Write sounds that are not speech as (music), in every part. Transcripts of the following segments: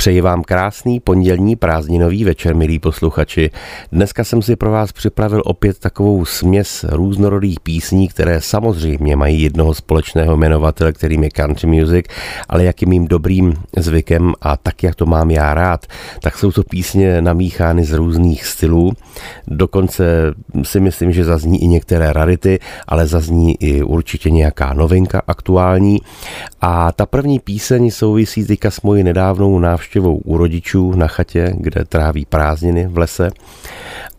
Přeji vám krásný pondělní prázdninový večer, milí posluchači. Dneska jsem si pro vás připravil opět takovou směs různorodých písní, které samozřejmě mají jednoho společného jmenovatele, kterým je country music, ale jakým mým dobrým zvykem a tak, jak to mám já rád, tak jsou to písně namíchány z různých stylů. Dokonce si myslím, že zazní i některé rarity, ale zazní i určitě nějaká novinka aktuální. A ta první píseň souvisí teďka s mojí nedávnou návštěvou návštěvou u rodičů na chatě, kde tráví prázdniny v lese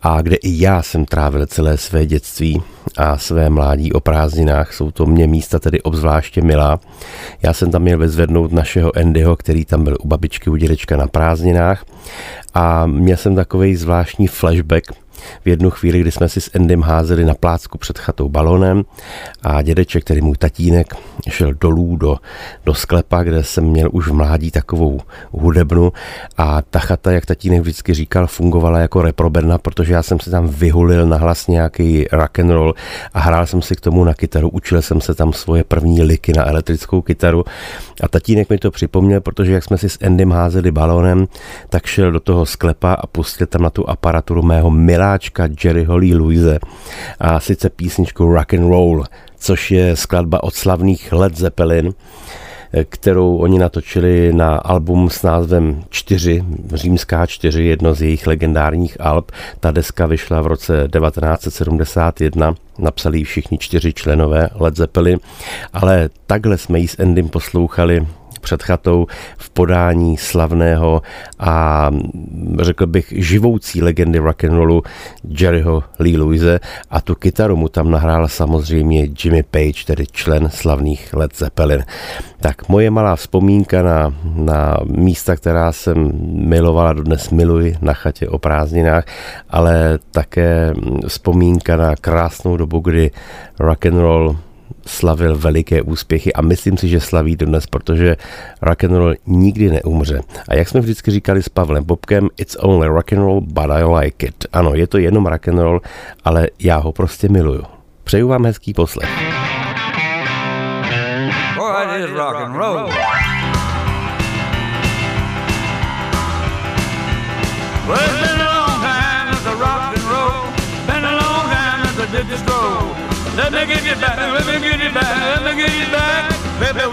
a kde i já jsem trávil celé své dětství a své mládí o prázdninách. Jsou to mě místa tedy obzvláště milá. Já jsem tam měl vezvednout našeho Andyho, který tam byl u babičky, u dědečka na prázdninách a měl jsem takový zvláštní flashback v jednu chvíli, kdy jsme si s Endym házeli na plácku před chatou balonem a dědeček, který můj tatínek, šel dolů do, do sklepa, kde jsem měl už v mládí takovou hudebnu a ta chata, jak tatínek vždycky říkal, fungovala jako reproberna, protože já jsem si tam vyhulil na hlas nějaký rock and roll a hrál jsem si k tomu na kytaru, učil jsem se tam svoje první liky na elektrickou kytaru a tatínek mi to připomněl, protože jak jsme si s Endym házeli balonem, tak šel do toho sklepa a pustil tam na tu aparaturu mého miláčka Jerryho Lee Louise a sice písničku Rock and Roll, což je skladba od slavných Led Zeppelin, kterou oni natočili na album s názvem 4, Římská 4, jedno z jejich legendárních alb. Ta deska vyšla v roce 1971, napsali ji všichni čtyři členové Led Zeppelin, ale takhle jsme ji s Endym poslouchali před chatou v podání slavného a řekl bych živoucí legendy rock'n'rollu Jerryho Lee Louise a tu kytaru mu tam nahrál samozřejmě Jimmy Page, tedy člen slavných Led Zeppelin. Tak moje malá vzpomínka na, na místa, která jsem milovala, dodnes miluji na chatě o prázdninách, ale také vzpomínka na krásnou dobu, kdy rock and roll slavil veliké úspěchy a myslím si, že slaví dnes, protože rock and roll nikdy neumře. A jak jsme vždycky říkali s Pavlem Bobkem, it's only rock and roll, but I like it. Ano, je to jenom rock and roll, ale já ho prostě miluju. Přeju vám hezký poslech. Let me get you back, let me baby,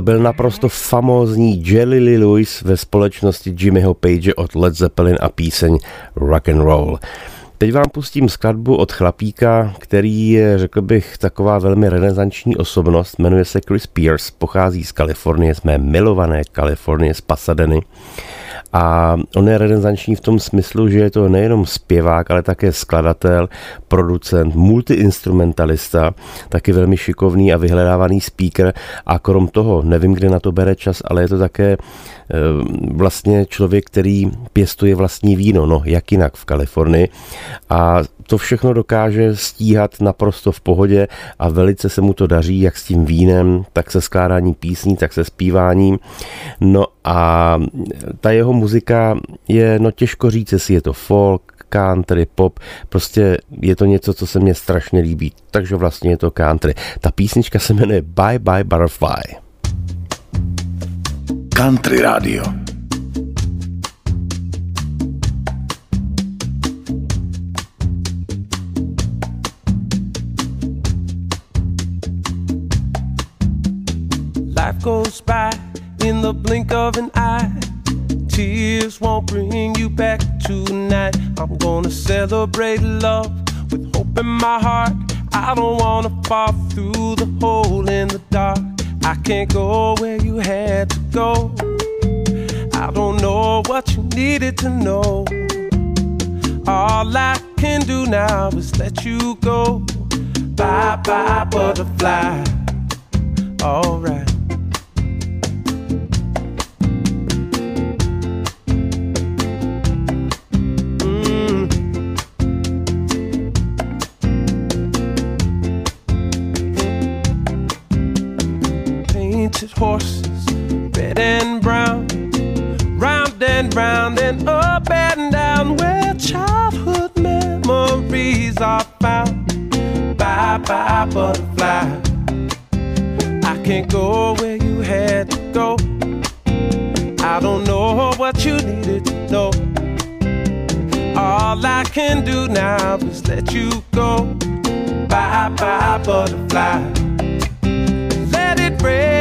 To byl naprosto famózní Jelly Lee Lewis ve společnosti Jimmyho Page od Led Zeppelin a píseň Rock and Roll. Teď vám pustím skladbu od chlapíka, který je, řekl bych, taková velmi renesanční osobnost, jmenuje se Chris Pierce, pochází z Kalifornie, z mé milované Kalifornie, z Pasadeny. A on je renesanční v tom smyslu, že je to nejenom zpěvák, ale také skladatel, producent, multiinstrumentalista, taky velmi šikovný a vyhledávaný speaker a krom toho, nevím, kde na to bere čas, ale je to také eh, vlastně člověk, který pěstuje vlastní víno, no jak jinak v Kalifornii a to všechno dokáže stíhat naprosto v pohodě a velice se mu to daří, jak s tím vínem, tak se skládání písní, tak se zpíváním. No a ta jeho muzika je, no těžko říct, jestli je to folk, country, pop, prostě je to něco, co se mně strašně líbí, takže vlastně je to country. Ta písnička se jmenuje Bye Bye Butterfly. Country Radio. Life goes by in the blink of an eye. Tears won't bring you back tonight. I'm gonna celebrate love with hope in my heart. I don't wanna fall through the hole in the dark. I can't go where you had to go. I don't know what you needed to know. All I can do now is let you go. Bye bye, butterfly. Alright. Bye, butterfly. I can't go where you had to go. I don't know what you needed to know. All I can do now is let you go. Bye bye, butterfly. Let it rain,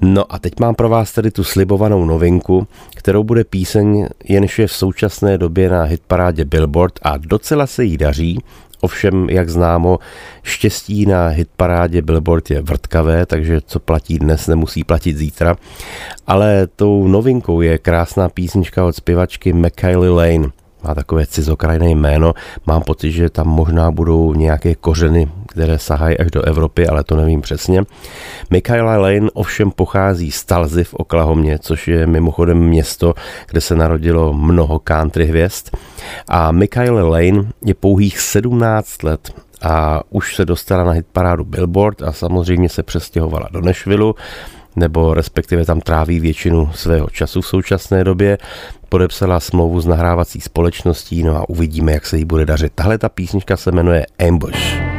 No a teď mám pro vás tedy tu slibovanou novinku, kterou bude píseň, jenž je v současné době na hitparádě Billboard a docela se jí daří. Ovšem, jak známo, štěstí na hitparádě Billboard je vrtkavé, takže co platí dnes, nemusí platit zítra. Ale tou novinkou je krásná písnička od zpěvačky Michaely Lane. Má takové cizokrajné jméno. Mám pocit, že tam možná budou nějaké kořeny, které sahají až do Evropy, ale to nevím přesně. Michaela Lane ovšem pochází z Talzy v Oklahomě, což je mimochodem město, kde se narodilo mnoho country hvězd. A Michaela Lane je pouhých 17 let a už se dostala na hitparádu Billboard a samozřejmě se přestěhovala do Nashville, nebo respektive tam tráví většinu svého času v současné době. Podepsala smlouvu s nahrávací společností, no a uvidíme, jak se jí bude dařit. Tahle ta písnička se jmenuje Ambush.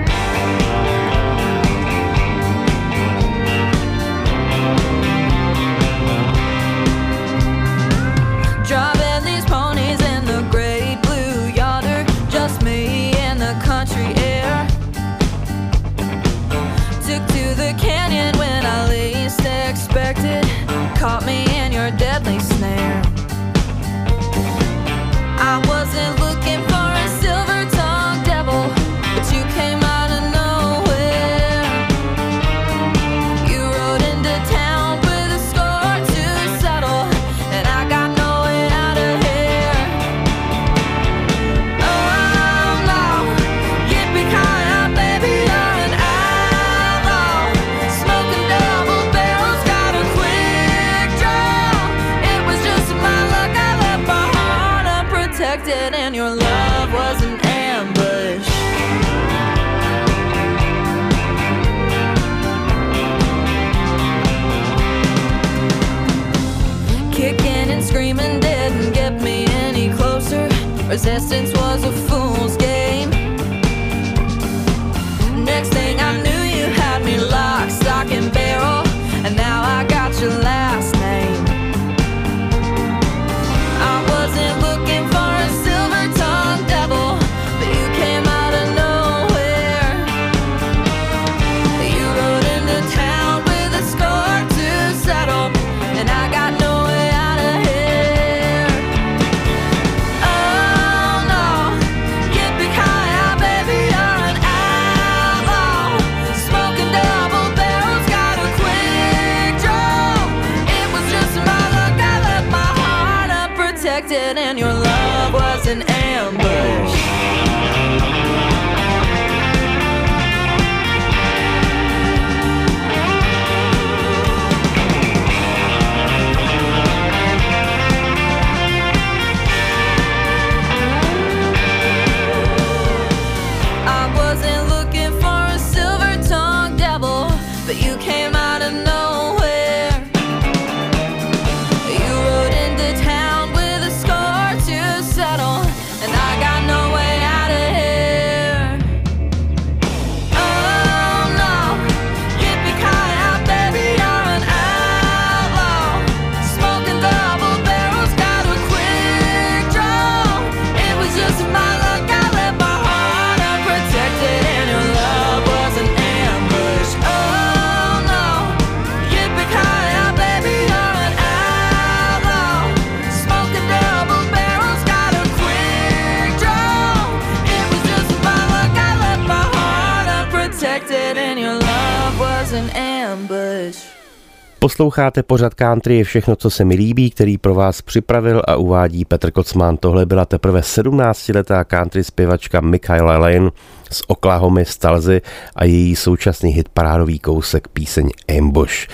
Posloucháte pořad country je všechno, co se mi líbí, který pro vás připravil a uvádí Petr Kocman. Tohle byla teprve 17-letá country zpěvačka Michaela Lane z Oklahomy z Talzy a její současný hit parádový kousek píseň Ambush.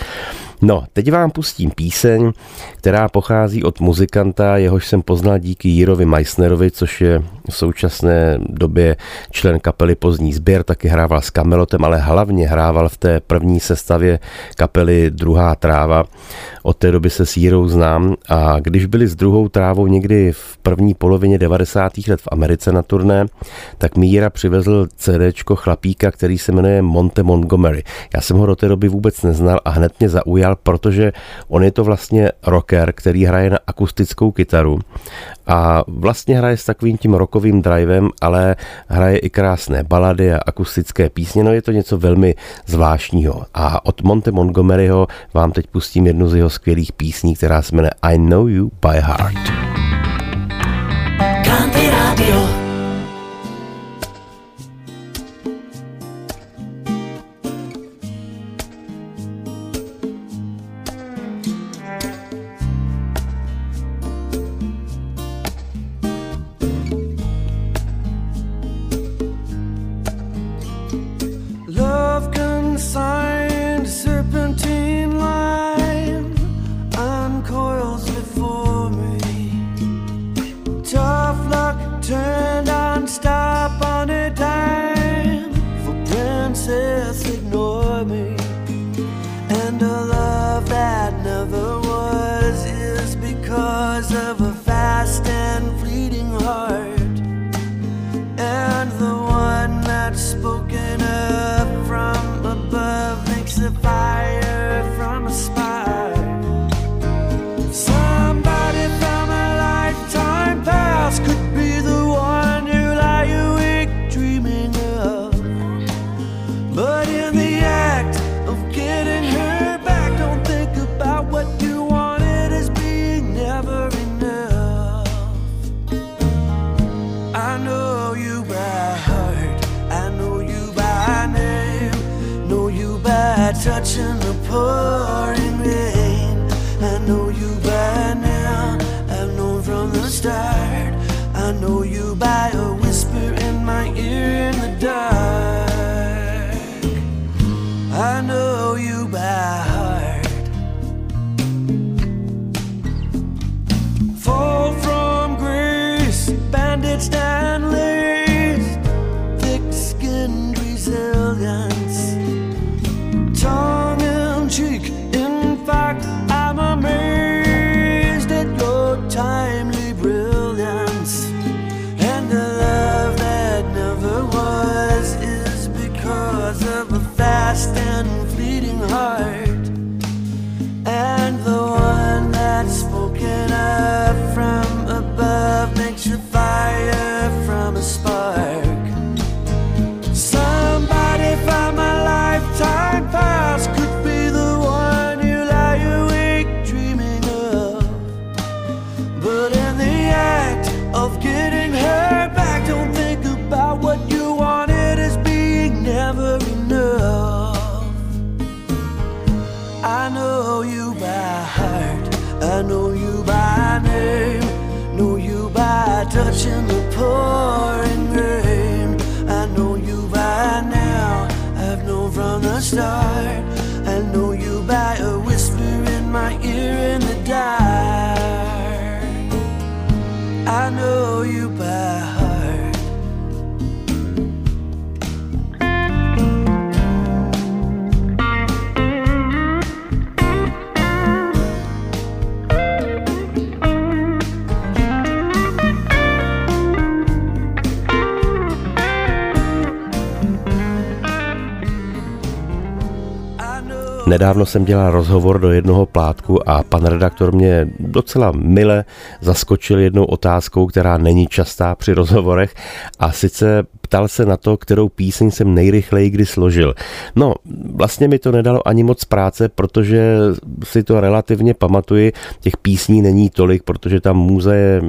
No, teď vám pustím píseň, která pochází od muzikanta, jehož jsem poznal díky Jirovi Meissnerovi, což je v současné době člen kapely Pozdní sběr, taky hrával s Kamelotem, ale hlavně hrával v té první sestavě kapely Druhá tráva. Od té doby se s Jirou znám a když byli s druhou trávou někdy v první polovině 90. let v Americe na turné, tak mi Jira přivezl CDčko chlapíka, který se jmenuje Monte Montgomery. Já jsem ho do té doby vůbec neznal a hned mě zaujal, protože on je to vlastně rocker, který hraje na akustickou kytaru a vlastně hraje s takovým tím rokovým drivem, ale hraje i krásné balady a akustické písně, no je to něco velmi zvláštního. A od Monte Montgomeryho vám teď pustím jednu z jeho skvělých písní, která se jmenuje I Know You by Heart. Nedávno jsem dělal rozhovor do jednoho plátku a pan redaktor mě docela mile zaskočil jednou otázkou, která není častá při rozhovorech a sice ptal se na to, kterou píseň jsem nejrychleji kdy složil. No, vlastně mi to nedalo ani moc práce, protože si to relativně pamatuji. Těch písní není tolik, protože ta můze je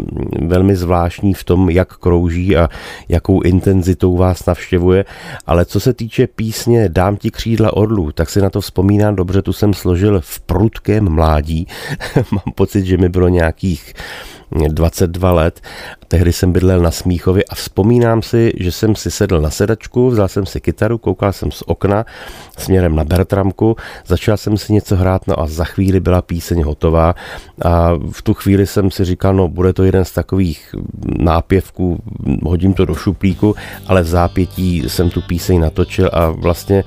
velmi zvláštní v tom, jak krouží a jakou intenzitou vás navštěvuje. Ale co se týče písně Dám ti křídla orlů, tak si na to vzpomínám dobře, tu jsem složil v prudkém mládí. (laughs) Mám pocit, že mi bylo nějakých 22 let. Tehdy jsem bydlel na Smíchově a vzpomínám si, že jsem si sedl na sedačku, vzal jsem si kytaru, koukal jsem z okna směrem na Bertramku, začal jsem si něco hrát, no a za chvíli byla píseň hotová a v tu chvíli jsem si říkal, no bude to jeden z takových nápěvků, hodím to do šuplíku, ale v zápětí jsem tu píseň natočil a vlastně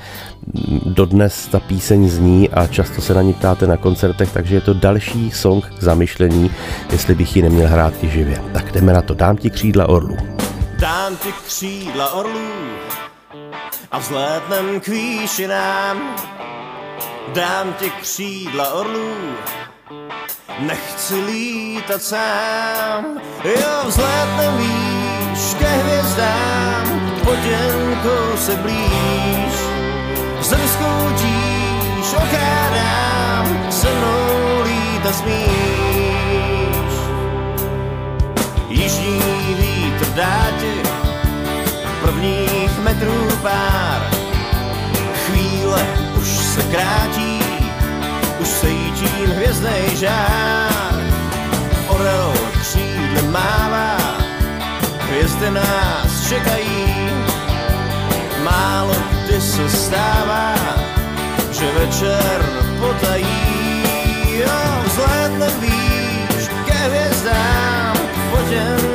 dodnes ta píseň zní a často se na ní ptáte na koncertech, takže je to další song k zamyšlení, jestli bych ji neměl hrát i živě. Tak jdeme na to, dám ti křídla orlu. Dám ti křídla orlů a vzlétnem k výšinám. Dám ti křídla orlů, nechci lítat sám. Jo, vzlétnem výš ke hvězdám, poděnkou se blíž. Zem skoutíš, okrádám, se mnou lítat smíš. Jižní vítr dá ti prvních metrů pár. Chvíle už se krátí, už se jítím hvězdnej žár. Orel křídle mává, hvězdy nás čekají. Málo kdy se stává, že večer potají. Jo, vzlétnem výš ke hvězdám, potěnkou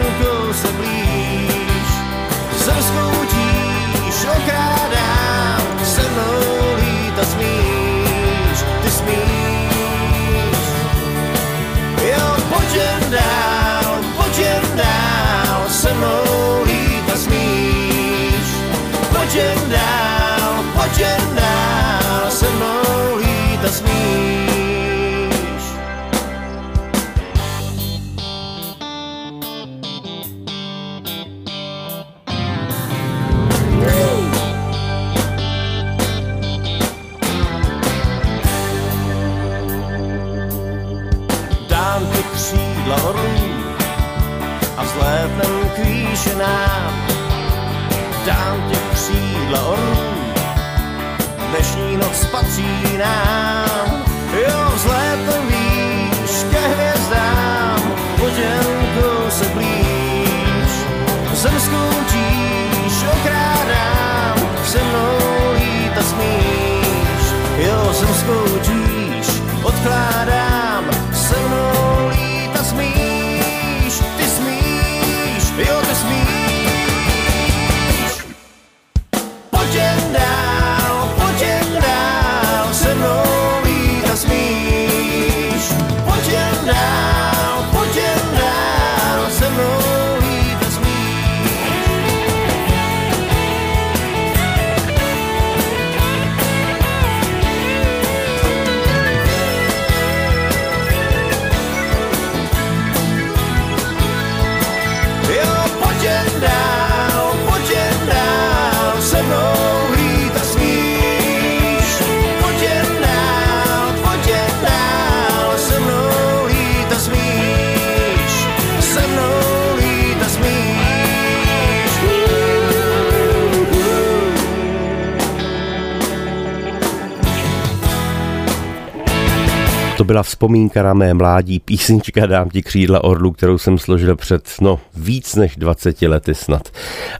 To byla vzpomínka na mé mládí, písnička Dám ti křídla orlu, kterou jsem složil před, no, víc než 20 lety snad.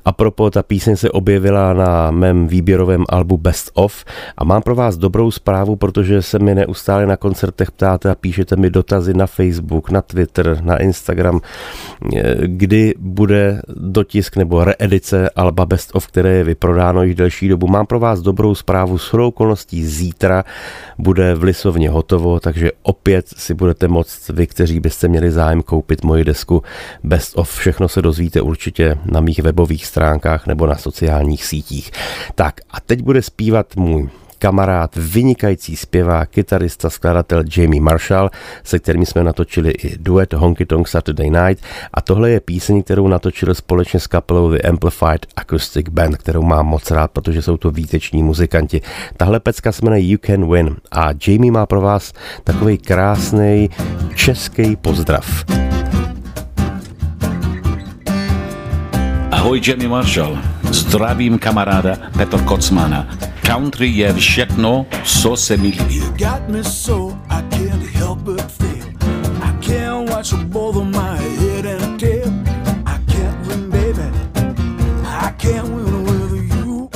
A propo, ta píseň se objevila na mém výběrovém albu Best Of a mám pro vás dobrou zprávu, protože se mi neustále na koncertech ptáte a píšete mi dotazy na Facebook, na Twitter, na Instagram, eh, kdy bude dotisk nebo reedice alba Best Of, které je vyprodáno již delší dobu. Mám pro vás dobrou zprávu, s okolností zítra bude v Lisovně hotovo, takže opět si budete moct vy, kteří byste měli zájem koupit moji desku Best of. Všechno se dozvíte určitě na mých webových stránkách nebo na sociálních sítích. Tak a teď bude zpívat můj kamarád, vynikající zpěvák, kytarista, skladatel Jamie Marshall, se kterými jsme natočili i duet Honky Tonk Saturday Night a tohle je píseň, kterou natočili společně s kapelou The Amplified Acoustic Band, kterou mám moc rád, protože jsou to výteční muzikanti. Tahle pecka se jmenuje You Can Win a Jamie má pro vás takový krásný český pozdrav. Ahoj Jamie Marshall, zdravím kamaráda Petr Kocmana. Country je všechno, co se mi líbí. You got me so I can't help but feel. I can't watch both of my head and tail. I can't win, baby. I can't win with you.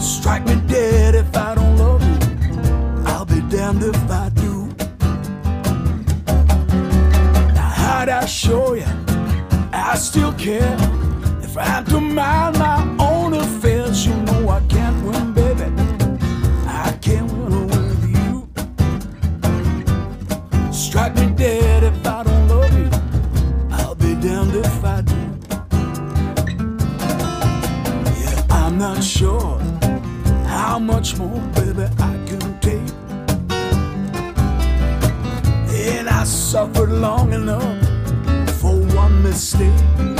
Strike me dead if I don't love you. I'll be damned if I do. Now, how'd I show still care. If I have to mind my own affairs, you know I can't win, baby. I can't win with you. Strike me dead if I don't love you. I'll be damned if I do. Yeah, I'm not sure how much more, baby, I can take. And I suffered long enough mistake.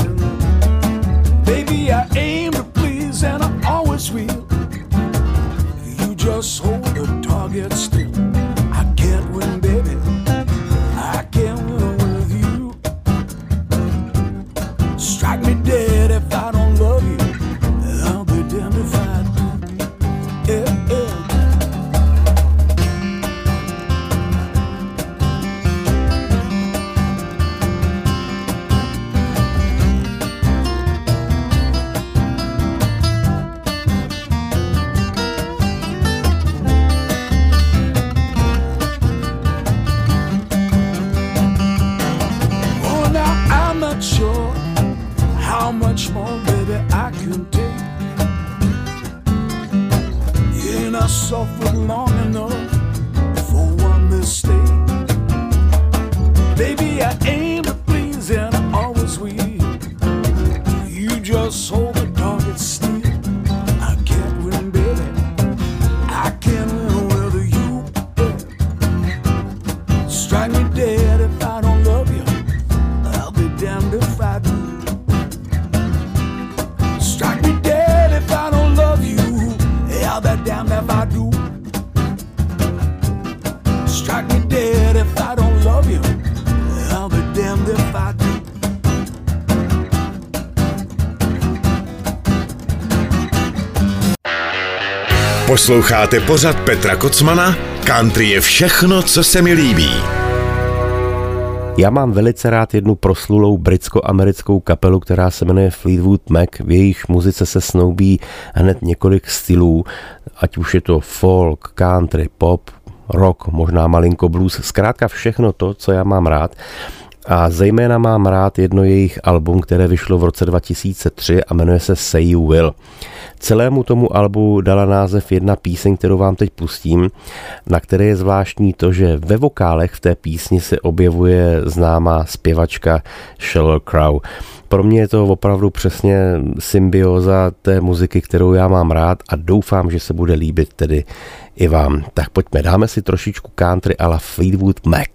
Posloucháte pořad Petra Kocmana? Country je všechno, co se mi líbí. Já mám velice rád jednu proslulou britsko-americkou kapelu, která se jmenuje Fleetwood Mac. V jejich muzice se snoubí hned několik stylů, ať už je to folk, country, pop, rock, možná malinko blues, zkrátka všechno to, co já mám rád. A zejména mám rád jedno jejich album, které vyšlo v roce 2003 a jmenuje se Say You Will. Celému tomu albu dala název jedna píseň, kterou vám teď pustím, na které je zvláštní to, že ve vokálech v té písni se objevuje známá zpěvačka Sheryl Crow. Pro mě je to opravdu přesně symbioza té muziky, kterou já mám rád a doufám, že se bude líbit tedy i vám. Tak pojďme, dáme si trošičku country a la Fleetwood Mac.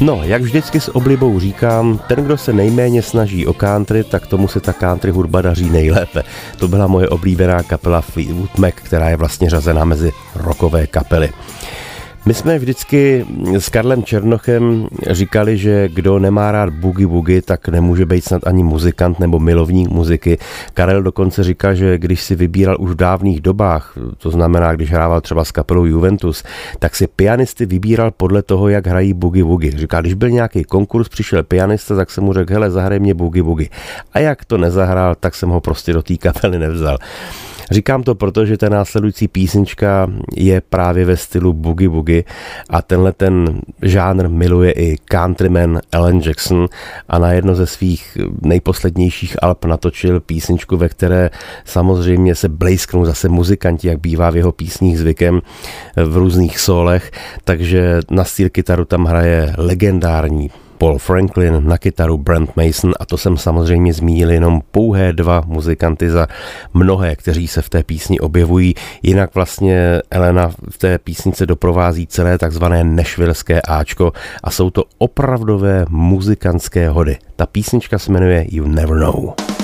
No, jak vždycky s oblibou říkám, ten, kdo se nejméně snaží o country, tak tomu se ta country hudba daří nejlépe. To byla moje oblíbená kapela Fleetwood Mac, která je vlastně řazená mezi rockové kapely. My jsme vždycky s Karlem Černochem říkali, že kdo nemá rád boogie boogie, tak nemůže být snad ani muzikant nebo milovník muziky. Karel dokonce říkal, že když si vybíral už v dávných dobách, to znamená, když hrával třeba s kapelou Juventus, tak si pianisty vybíral podle toho, jak hrají boogie woogie. Říkal, když byl nějaký konkurs, přišel pianista, tak jsem mu řekl, hele, zahraj mě boogie woogie. A jak to nezahrál, tak jsem ho prostě do té kapely nevzal. Říkám to proto, že ta následující písnička je právě ve stylu boogie boogie a tenhle ten žánr miluje i countryman Alan Jackson a na jedno ze svých nejposlednějších alb natočil písničku, ve které samozřejmě se blejsknou zase muzikanti, jak bývá v jeho písních zvykem v různých solech, takže na steel kytaru tam hraje legendární Paul Franklin, na kytaru Brent Mason a to jsem samozřejmě zmínil jenom pouhé dva muzikanty za mnohé, kteří se v té písni objevují. Jinak vlastně Elena v té písnice doprovází celé takzvané nešvilské Ačko a jsou to opravdové muzikantské hody. Ta písnička se jmenuje You Never Know.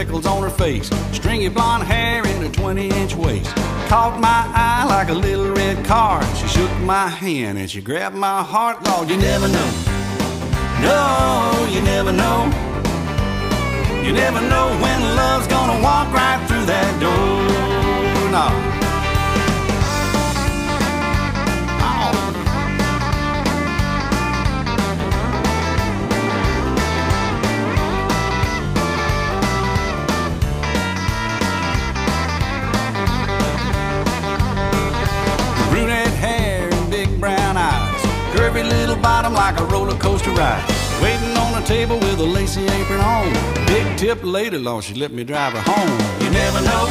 Freckles on her face, stringy blonde hair in a 20 inch waist. Caught my eye like a little red car. She shook my hand and she grabbed my heart. Lord, you never know. No, you never know. You never know when love's gonna walk right through that door. No. Roller coaster ride. Waiting on a table with a lacy apron on. Big tip later, long she let me drive her home. You never know.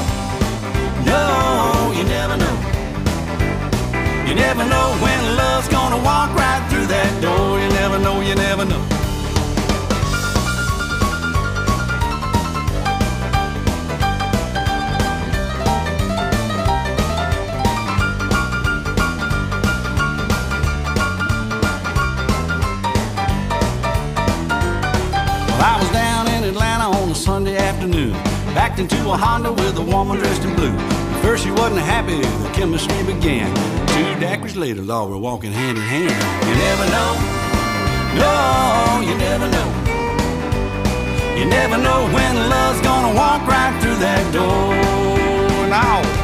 No, you never know. You never know when love's gonna walk right through that door. You never know, you never know. Backed into a Honda with a woman dressed in blue. First she wasn't happy, the chemistry began. Two daiquiris later, Lord, we're walking hand in hand. You never know. No, you never know. You never know when love's gonna walk right through that door. Now.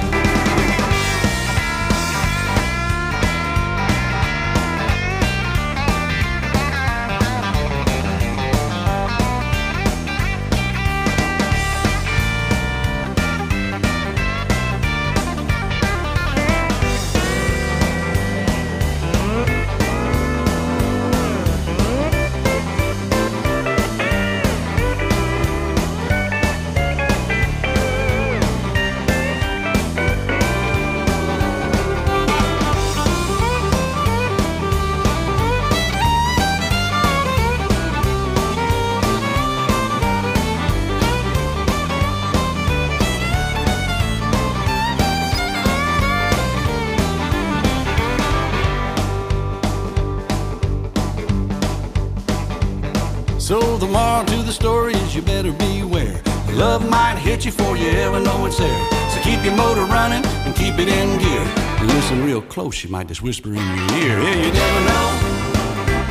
You better beware. Love might hit you before you ever know it's there. So keep your motor running and keep it in gear. Listen real close, she might just whisper in your ear. Yeah, you never know.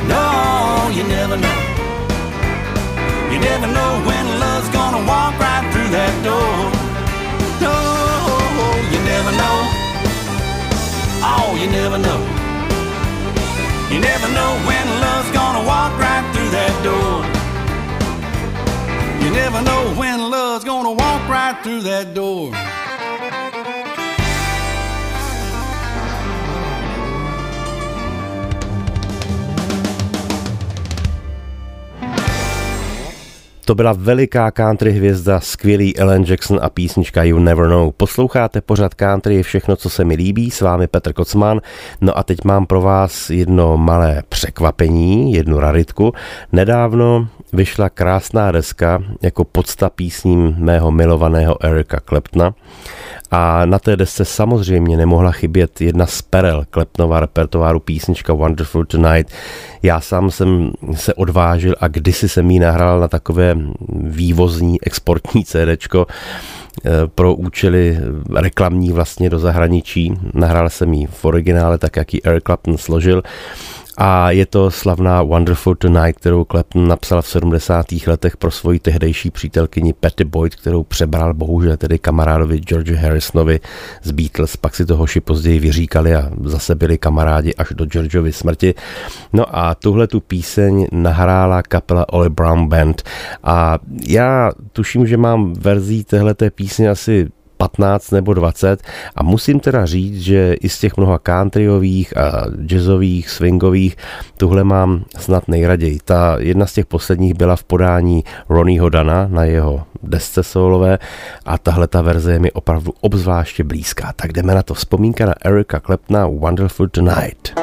No, you never know. You never know when love's gonna walk right through that door. No, you never know. Oh, you never know. You never know when love's never know when love's gonna walk right through that door. To byla veliká country hvězda, skvělý Ellen Jackson a písnička You Never Know. Posloucháte pořad country je všechno, co se mi líbí, s vámi Petr Kocman. No a teď mám pro vás jedno malé překvapení, jednu raritku. Nedávno vyšla krásná deska jako podsta písním mého milovaného Erika Kleptna. A na té desce samozřejmě nemohla chybět jedna z perel Klepnova repertoáru písnička Wonderful Tonight. Já sám jsem se odvážil a kdysi jsem jí nahrál na takové vývozní exportní CDčko eh, pro účely reklamní vlastně do zahraničí. Nahrál jsem ji v originále tak, jak ji Eric Clapton složil a je to slavná Wonderful Tonight, kterou Clapton napsal v 70. letech pro svoji tehdejší přítelkyni Patty Boyd, kterou přebral bohužel tedy kamarádovi George Harrisonovi z Beatles, pak si to hoši později vyříkali a zase byli kamarádi až do Georgeovy smrti. No a tuhle tu píseň nahrála kapela Oli Brown Band a já tuším, že mám verzí téhleté písně asi 15 nebo 20 a musím teda říct, že i z těch mnoha countryových a jazzových, swingových, tuhle mám snad nejraději. Ta jedna z těch posledních byla v podání Ronnieho Dana na jeho desce solové a tahle ta verze je mi opravdu obzvláště blízká. Tak jdeme na to. Vzpomínka na Erika Klepna Wonderful Tonight.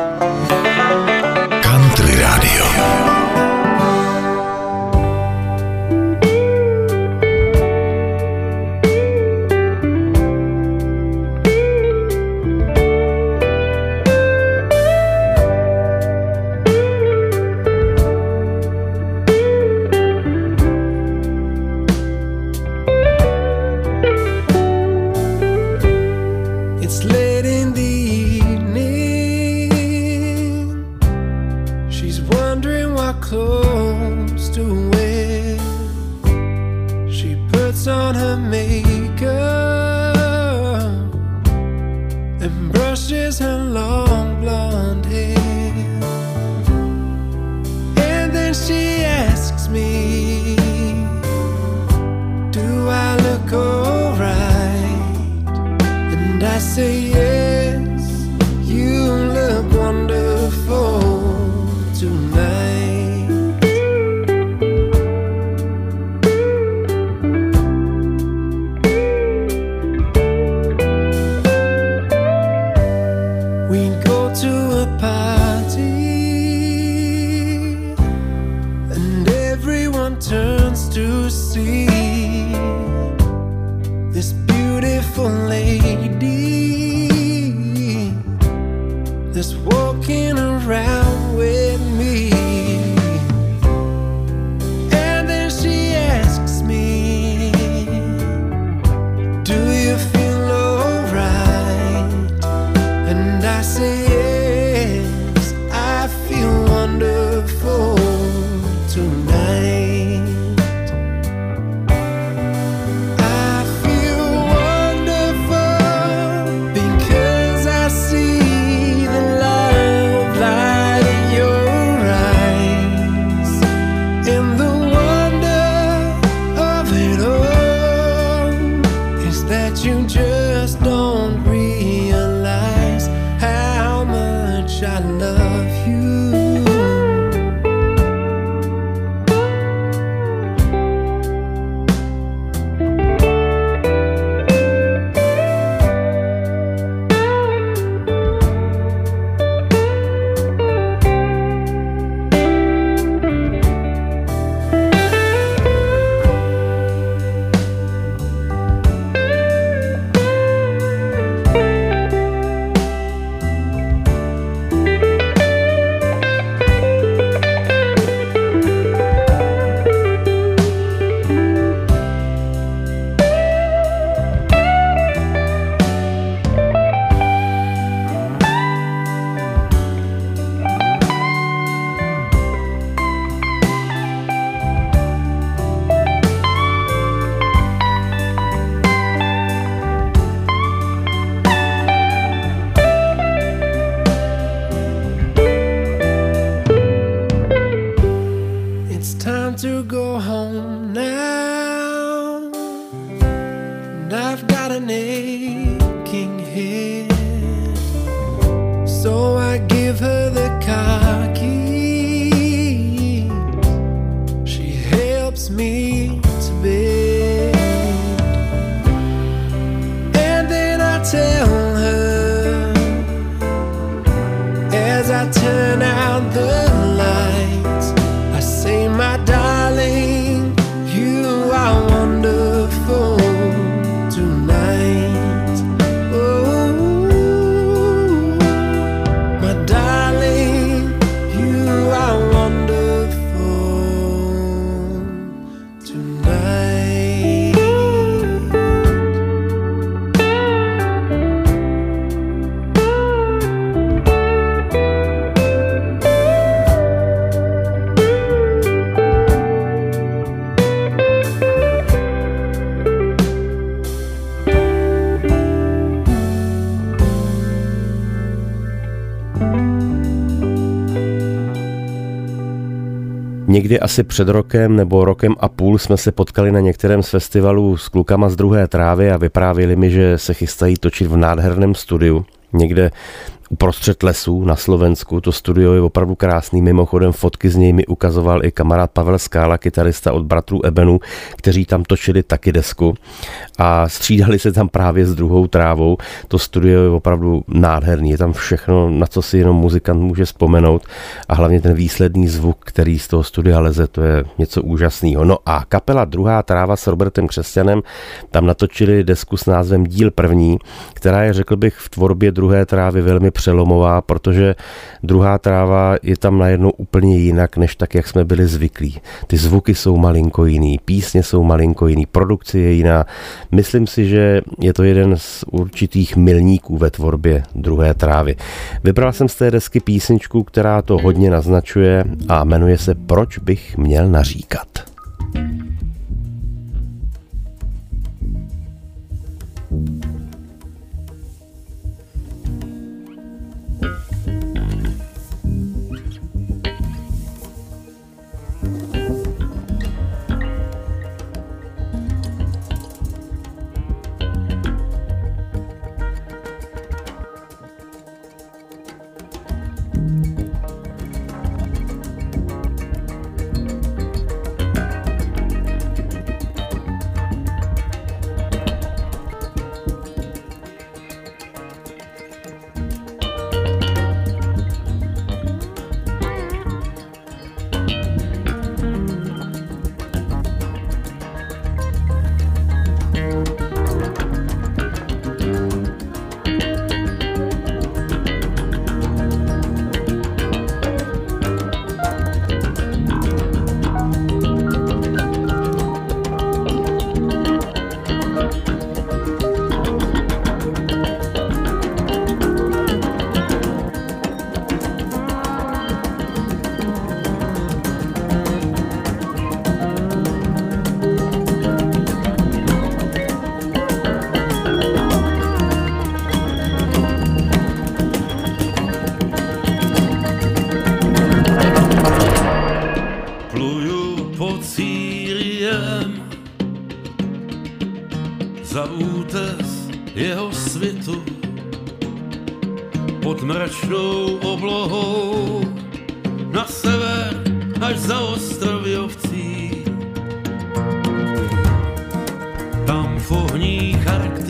Asi před rokem nebo rokem a půl jsme se potkali na některém z festivalů s klukama z druhé trávy a vyprávěli mi, že se chystají točit v nádherném studiu někde uprostřed lesů na Slovensku. To studio je opravdu krásný. Mimochodem fotky z něj mi ukazoval i kamarád Pavel Skála, kytarista od bratrů Ebenu, kteří tam točili taky desku a střídali se tam právě s druhou trávou. To studio je opravdu nádherný. Je tam všechno, na co si jenom muzikant může vzpomenout a hlavně ten výsledný zvuk, který z toho studia leze, to je něco úžasného. No a kapela Druhá tráva s Robertem Křesťanem tam natočili desku s názvem Díl první, která je, řekl bych, v tvorbě druhé trávy velmi přelomová, protože druhá tráva je tam najednou úplně jinak, než tak, jak jsme byli zvyklí. Ty zvuky jsou malinko jiný, písně jsou malinko jiný, produkce je jiná. Myslím si, že je to jeden z určitých milníků ve tvorbě druhé trávy. Vybral jsem z té desky písničku, která to hodně naznačuje a jmenuje se Proč bych měl naříkat.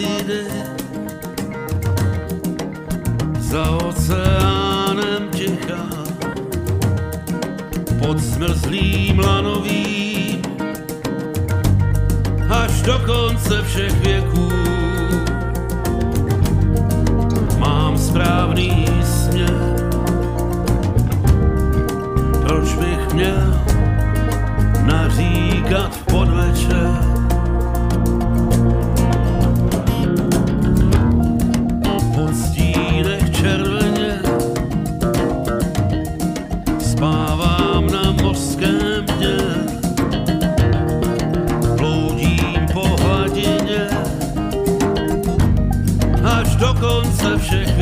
Arktidy za oceánem tichá pod zmrzlým lanovým až do konce všech věků. Mám správný do konce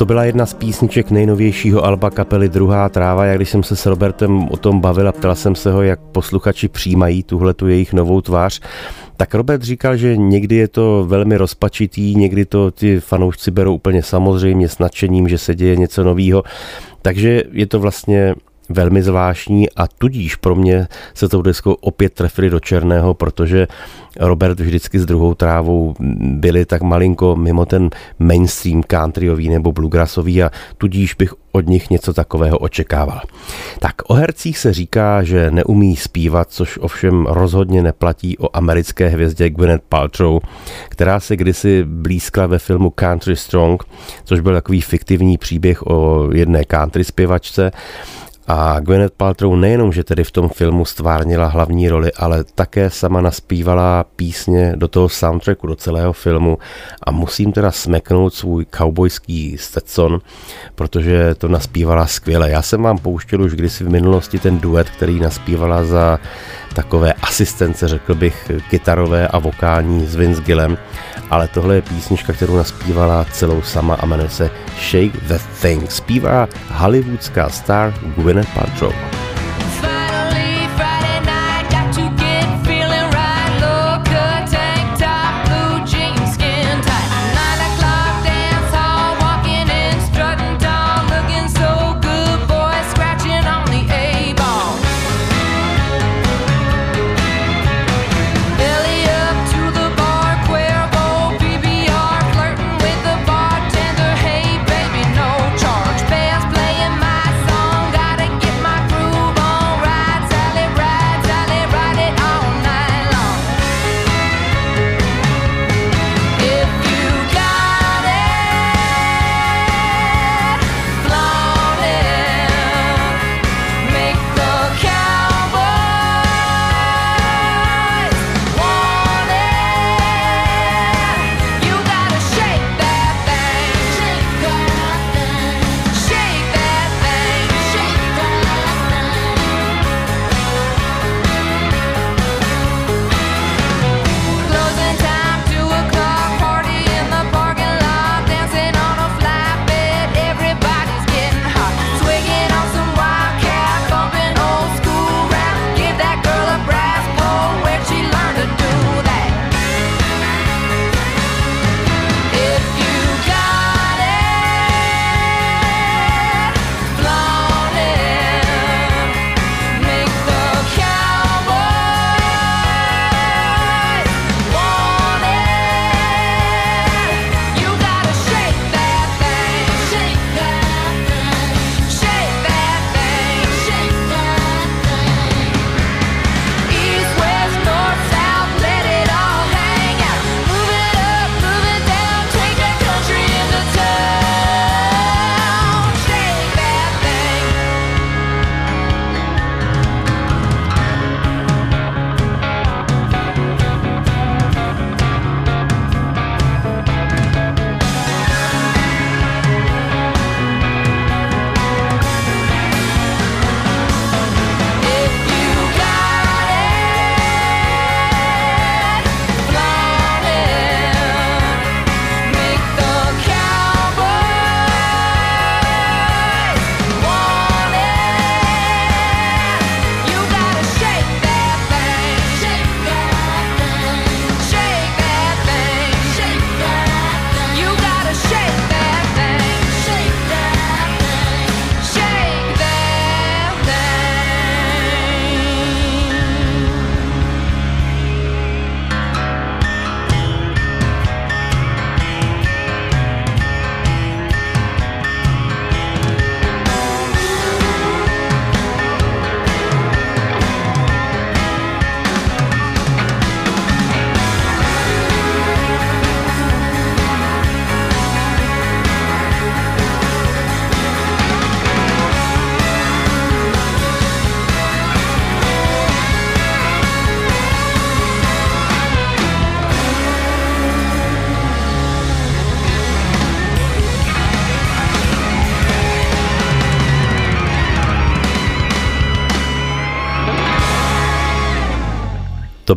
To byla jedna z písniček nejnovějšího alba kapely Druhá tráva. Jak když jsem se s Robertem o tom bavil a ptal jsem se ho, jak posluchači přijímají tuhle tu jejich novou tvář, tak Robert říkal, že někdy je to velmi rozpačitý, někdy to ty fanoušci berou úplně samozřejmě s nadšením, že se děje něco nového. Takže je to vlastně velmi zvláštní a tudíž pro mě se tou deskou opět trefili do černého, protože Robert vždycky s druhou trávou byli tak malinko mimo ten mainstream countryový nebo bluegrassový a tudíž bych od nich něco takového očekával. Tak o hercích se říká, že neumí zpívat, což ovšem rozhodně neplatí o americké hvězdě Gwyneth Paltrow, která se kdysi blízkla ve filmu Country Strong, což byl takový fiktivní příběh o jedné country zpěvačce, a Gwyneth Paltrow nejenom, že tedy v tom filmu stvárnila hlavní roli, ale také sama naspívala písně do toho soundtracku, do celého filmu a musím teda smeknout svůj cowboyský Stetson, protože to naspívala skvěle. Já jsem vám pouštěl už kdysi v minulosti ten duet, který naspívala za takové asistence, řekl bych, kytarové a vokální s Vince Gillem, ale tohle je písnička, kterou naspívala celou sama a jmenuje se Shake the Thing. Zpívá hollywoodská star Gwyneth Paltrow.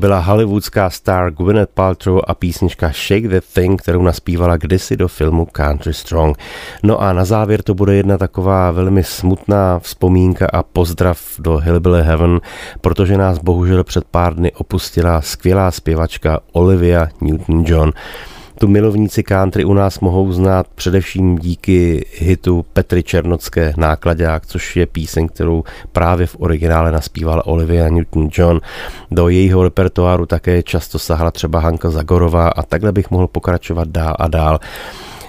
Byla hollywoodská star Gwyneth Paltrow a písnička Shake the Thing, kterou naspívala kdysi do filmu Country Strong. No a na závěr to bude jedna taková velmi smutná vzpomínka a pozdrav do Hillbilly Heaven, protože nás bohužel před pár dny opustila skvělá zpěvačka Olivia Newton-John. Tu milovníci country u nás mohou znát především díky hitu Petry Černocké Nákladák, což je píseň, kterou právě v originále naspívala Olivia Newton-John. Do jejího repertoáru také často sahla třeba Hanka Zagorová a takhle bych mohl pokračovat dál a dál.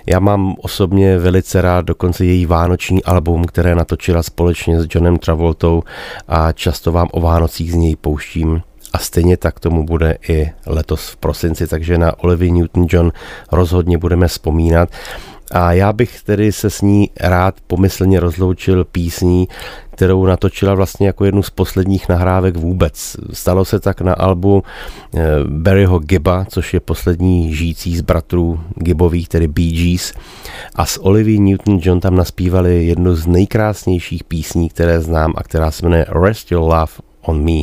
Já mám osobně velice rád dokonce její vánoční album, které natočila společně s Johnem Travoltou a často vám o Vánocích z něj pouštím a stejně tak tomu bude i letos v prosinci, takže na Olivia Newton-John rozhodně budeme vzpomínat. A já bych tedy se s ní rád pomyslně rozloučil písní, kterou natočila vlastně jako jednu z posledních nahrávek vůbec. Stalo se tak na albu eh, Barryho Gibba, což je poslední žijící z bratrů Gibbových, tedy Bee Gees. A s Olivia Newton-John tam naspívali jednu z nejkrásnějších písní, které znám a která se jmenuje Rest Your Love on Me.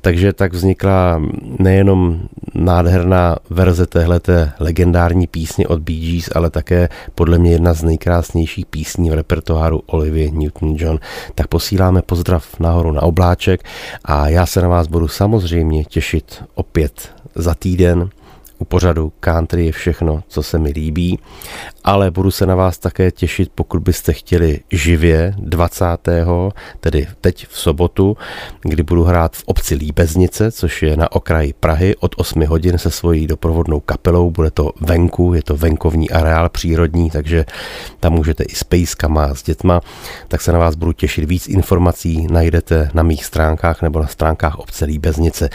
Takže tak vznikla nejenom nádherná verze téhleté legendární písně od Bee Gees, ale také podle mě jedna z nejkrásnějších písní v repertoáru Olivia Newton-John. Tak posíláme pozdrav nahoru na obláček a já se na vás budu samozřejmě těšit opět za týden u pořadu Country je všechno, co se mi líbí, ale budu se na vás také těšit, pokud byste chtěli živě 20. tedy teď v sobotu, kdy budu hrát v obci Líbeznice, což je na okraji Prahy od 8 hodin se svojí doprovodnou kapelou. Bude to venku, je to venkovní areál přírodní, takže tam můžete i s pejskama, s dětma, tak se na vás budu těšit. Víc informací najdete na mých stránkách nebo na stránkách obce Líbeznice.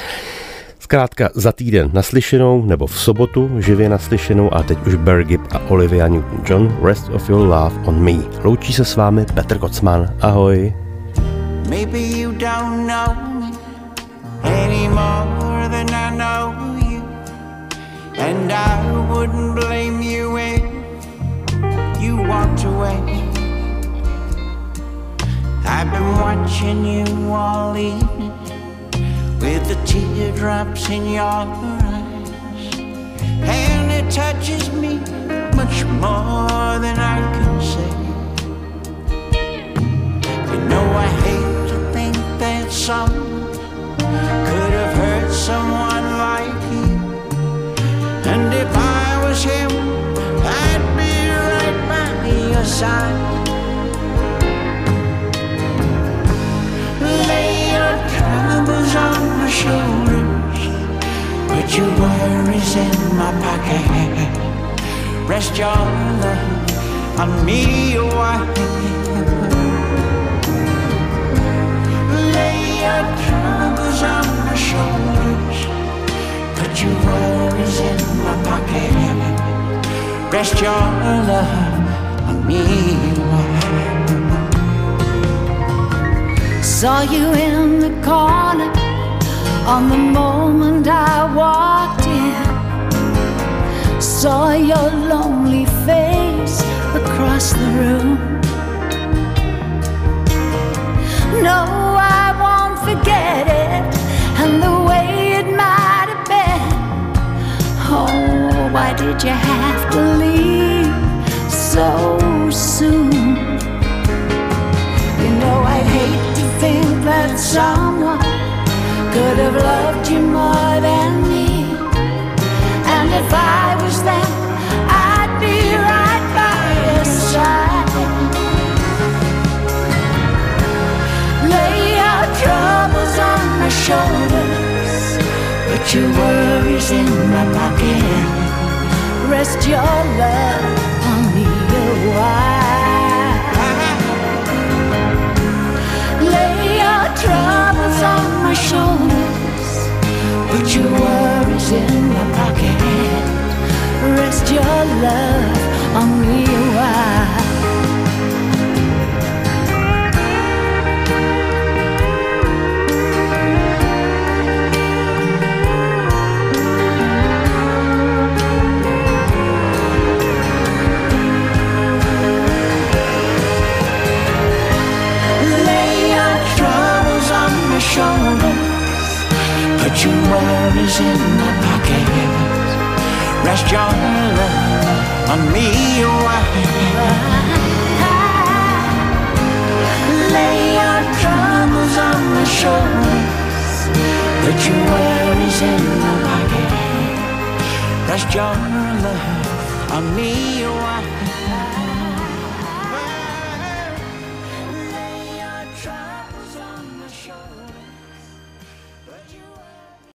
Zkrátka za týden naslyšenou nebo v sobotu živě naslyšenou a teď už Barry Gibb a Olivia Newton-John Rest of Your Love on Me. Loučí se s vámi Petr Kocman. Ahoj. Maybe you don't know me any more than I know you. And I wouldn't blame you if you walked away. I've been watching you all evening with the teardrops in your eyes. And it touches me much more than I can say. You know I hate to think that someone could have hurt someone like you. And if I was him, I'd be right by your side. Lay your troubles on shoulders, put your worries in my pocket. Rest your love on me, wife. Lay your troubles on my shoulders. Put your worries in my pocket. Rest your love on me. while Saw you in the corner on the moment I walked in. Saw your lonely face across the room. No, I won't forget it, and the way it might have been. Oh, why did you have to leave so soon? You know, I hate to think that someone could have loved you more than me. And if I was them, I'd be right by your side. Lay your troubles on my shoulders, put your worries in my pocket. Rest your love on me a while. Troubles on my shoulders, put your worries in my pocket. Rest your love on me a while. Shoulders. Put your worries in my pocket. Rest your love on me oh, a while. Lay your troubles on my shoulders. Put your worries in my pocket. Rest your love on me oh, a while.